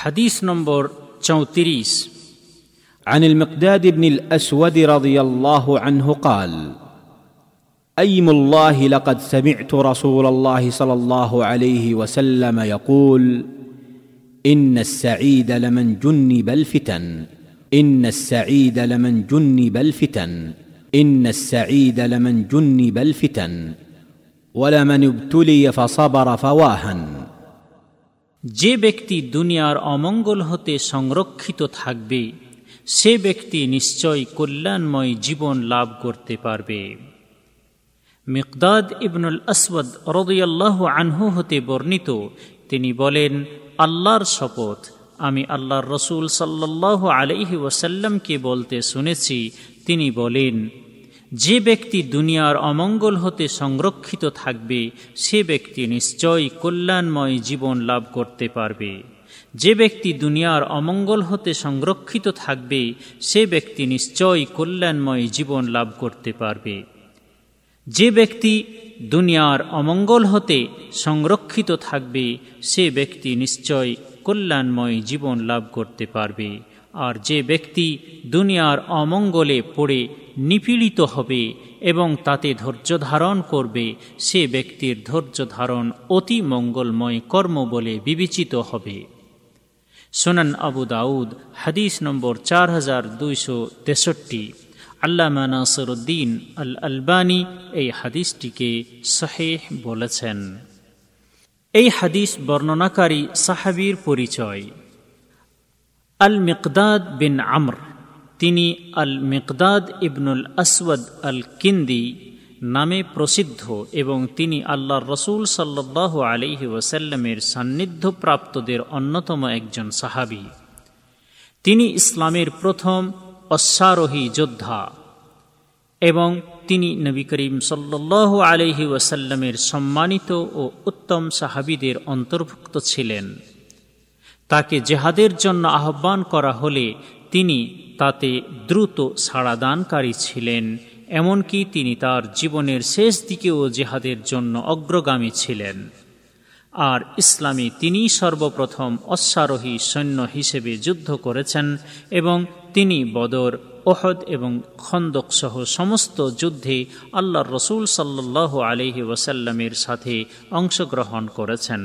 حديث نمبر 34 عن المقداد بن الأسود رضي الله عنه قال أيم الله لقد سمعت رسول الله صلى الله عليه وسلم يقول إن السعيد لمن جنب الفتن إن السعيد لمن جنب الفتن إن السعيد لمن جنب الفتن ولمن ابتلي فصبر فواهن. যে ব্যক্তি দুনিয়ার অমঙ্গল হতে সংরক্ষিত থাকবে, সে ব্যক্তি নিশ্চয় কল্যাণময় জীবন লাভ করতে পারবে। মিকদাদ ইবনুল আসওয়াদ রদিয়াল্লাহ আনহু হতে বর্ণিত, তিনি বলেন, আল্লাহর শপথ, আমি আল্লাহর রসুল সাল্লাহ আলাইহি ওয়াসাল্লামকে বলতে শুনেছি, তিনি বলেন যে ব্যক্তি দুনিয়ার অমঙ্গল হতে সংরক্ষিত থাকবে, সে ব্যক্তি নিশ্চয়ই কল্যাণময় জীবন লাভ করতে পারবে। যে ব্যক্তি দুনিয়ার অমঙ্গল হতে সংরক্ষিত থাকবে, সে ব্যক্তি নিশ্চয়ই কল্যাণময় জীবন লাভ করতে পারবে। যে ব্যক্তি দুনিয়ার অমঙ্গল হতে সংরক্ষিত থাকবে, সে ব্যক্তি নিশ্চয় কল্যাণময় জীবন লাভ করতে পারবে। আর যে ব্যক্তি দুনিয়ার অমঙ্গলে পড়ে নিপীড়িত হবে এবং তাতে ধৈর্য ধারণ করবে, সে ব্যক্তির ধৈর্য ধারণ অতি মঙ্গলময় কর্ম বলে বিবেচিত হবে। সোনান আবু দাউদ, হাদিস নম্বর চার হাজার দুইশো তেষট্টি। আল্লামা নাসরুদ্দিন আল আলবানি এই হাদিসটিকে শাহেহ বলেছেন। এই হাদিস বর্ণনাকারী সাহাবির পরিচয়। আল মিকদাদ বিন আমর তিনি আল মেকদাদ ইবনুল আসওয়াদ আল কিন্দি নামে প্রসিদ্ধ এবং তিনি আল্লাহর রসুল সাল্লাহ আলিহি ওসাল্লামের সান্নিধ্যপ্রাপ্তদের অন্যতম একজন সাহাবি। তিনি ইসলামের প্রথম অশ্বারোহী যোদ্ধা এবং তিনি নবী করিম সাল্লাহ আলহি ওয়াসাল্লামের সম্মানিত ও উত্তম সাহাবিদের অন্তর্ভুক্ত ছিলেন। তাকে জেহাদের জন্য আহ্বান করা হলে তিনি তাতে দ্রুত সাড়াদানকারী ছিলেন, এমনকি তিনি তার জীবনের শেষ দিকেও জেহাদের জন্য অগ্রগামী ছিলেন। আর ইসলামী তিনি সর্বপ্রথম অশ্বারোহী সৈন্য হিসেবে যুদ্ধ করেছেন এবং তিনি বদর, ওহদ এবং খন্দক সহ সমস্ত যুদ্ধে আল্লাহ রসুল সাল্লাহ আলহি ওসাল্লামের সাথে অংশগ্রহণ করেছেন।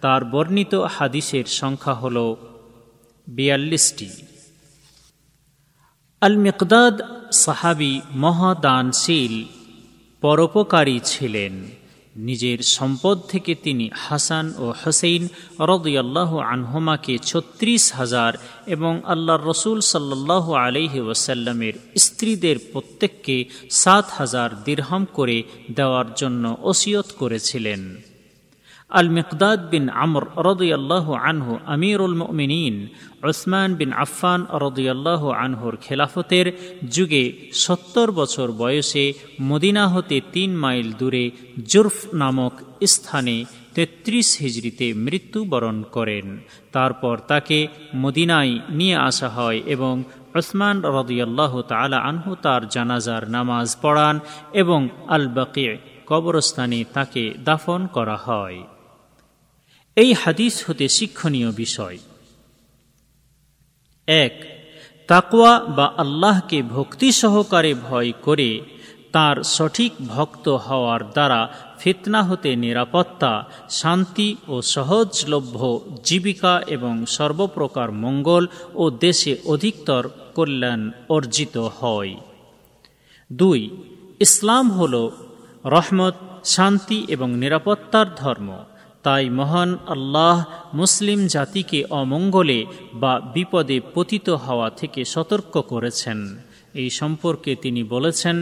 তার বর্ণিত হাদিসের সংখ্যা হল বিয়াল্লিশটি। আল মিকদাদ সাহাবি মহাদানশীল, পরোপকারী ছিলেন। নিজের সম্পদ থেকে তিনি হাসান ও হোসেইন রদিয়াল্লাহ আনহুমাকে ছত্রিশ হাজার এবং আল্লাহর রসুল সাল্লাহ আলহি ওসাল্লামের স্ত্রীদের প্রত্যেককে সাত হাজার দীর্হাম করে দেওয়ার জন্য ওসিয়ত করেছিলেন। আল মিকদাদ বিন আমর রদিয়াল্লাহ আনহু, আমিরুল মিনীন ওসমান বিন আফফান রদিয়াল্লাহ আনহুর খেলাফতের যুগে সত্তর বছর বয়সে মদিনা হতে তিন মাইল দূরে জুরফ নামক স্থানে তেত্রিশ হিজড়িতে মৃত্যুবরণ করেন। তারপর তাকে মদিনায় নিয়ে আসা হয় এবং ওসমান রদিয়াল্লাহ তালা আনহু তার জানাজার নামাজ পড়ান এবং আল বাকি কবরস্থানে তাকে দাফন করা হয়। এই হাদিস হতে শিক্ষণীয় বিষয়। এক, তাকওয়া বা আল্লাহকে ভক্তি সহকারে ভয় করে তার সঠিক ভক্ত হওয়ার দ্বারা ফিতনা হতে নিরাপত্তা, শান্তি ও সহজলভ্য জীবিকা এবং সর্বপ্রকার মঙ্গল ও দেশে অধিকতর কল্যাণ অর্জিত হয়। দুই, ইসলাম হল রহমত, শান্তি এবং নিরাপত্তার ধর্ম। তাই মহান আল্লাহ মুসলিম জাতিকে অমঙ্গলে বা বিপদে পতিত হওয়া থেকে সতর্ক করেছেন এই সম্পর্কে তিনি বলেছেন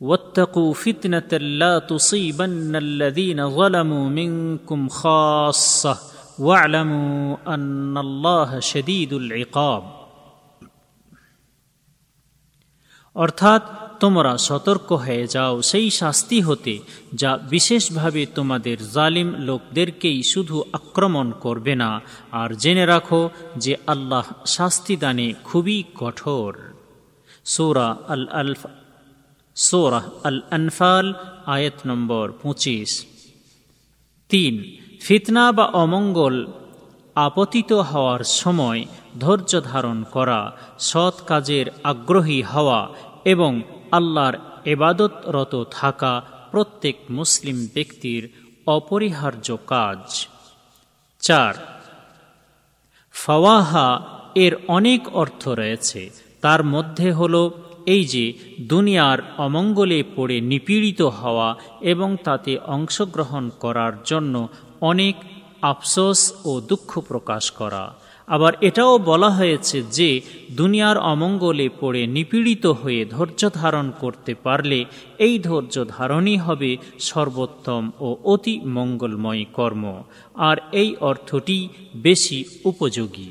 واتقوا فتنة لا تصيبن الذين ظلموا منكم خاصة واعلموا أن الله شديد العقاب অর্থাৎ তোমরা সতর্ক হয়ে যাও সেই শাস্তি হতে, যা বিশেষভাবে তোমাদের জালিম লোকদেরকেই শুধু আক্রমণ করবে না। আর জেনে রাখো যে আল্লাহ শাস্তিদানে খুবই কঠোর। সোরা আল আলফ সোরাহ আল আনফাল, আয়াত নম্বর পঁচিশ। তিন, ফিতনা বা অমঙ্গল আপতিত হওয়ার সময় ধৈর্য ধারণ করা, সৎ কাজের আগ্রহী হওয়া এবং আল্লাহর এবাদতরত থাকা প্রত্যেক মুসলিম ব্যক্তির অপরিহার্য কাজ। চার, ফওয়াহা এর অনেক অর্থ রয়েছে। তার মধ্যে হল এই যে, দুনিয়ার অমঙ্গলে পড়ে নিপীড়িত হওয়া এবং তাতে অংশগ্রহণ করার জন্য অনেক আফসোস ও দুঃখ প্রকাশ করা। আবার এটাও বলা হয়েছে যে, দুনিয়ার অমঙ্গলে পড়ে নিপীড়িত হয়ে ধৈর্য ধারণ করতে পারলে এই ধৈর্য ধারণই হবে সর্বোত্তম ও অতি মঙ্গলময় কর্ম। আর এই অর্থটি বেশি উপযোগী।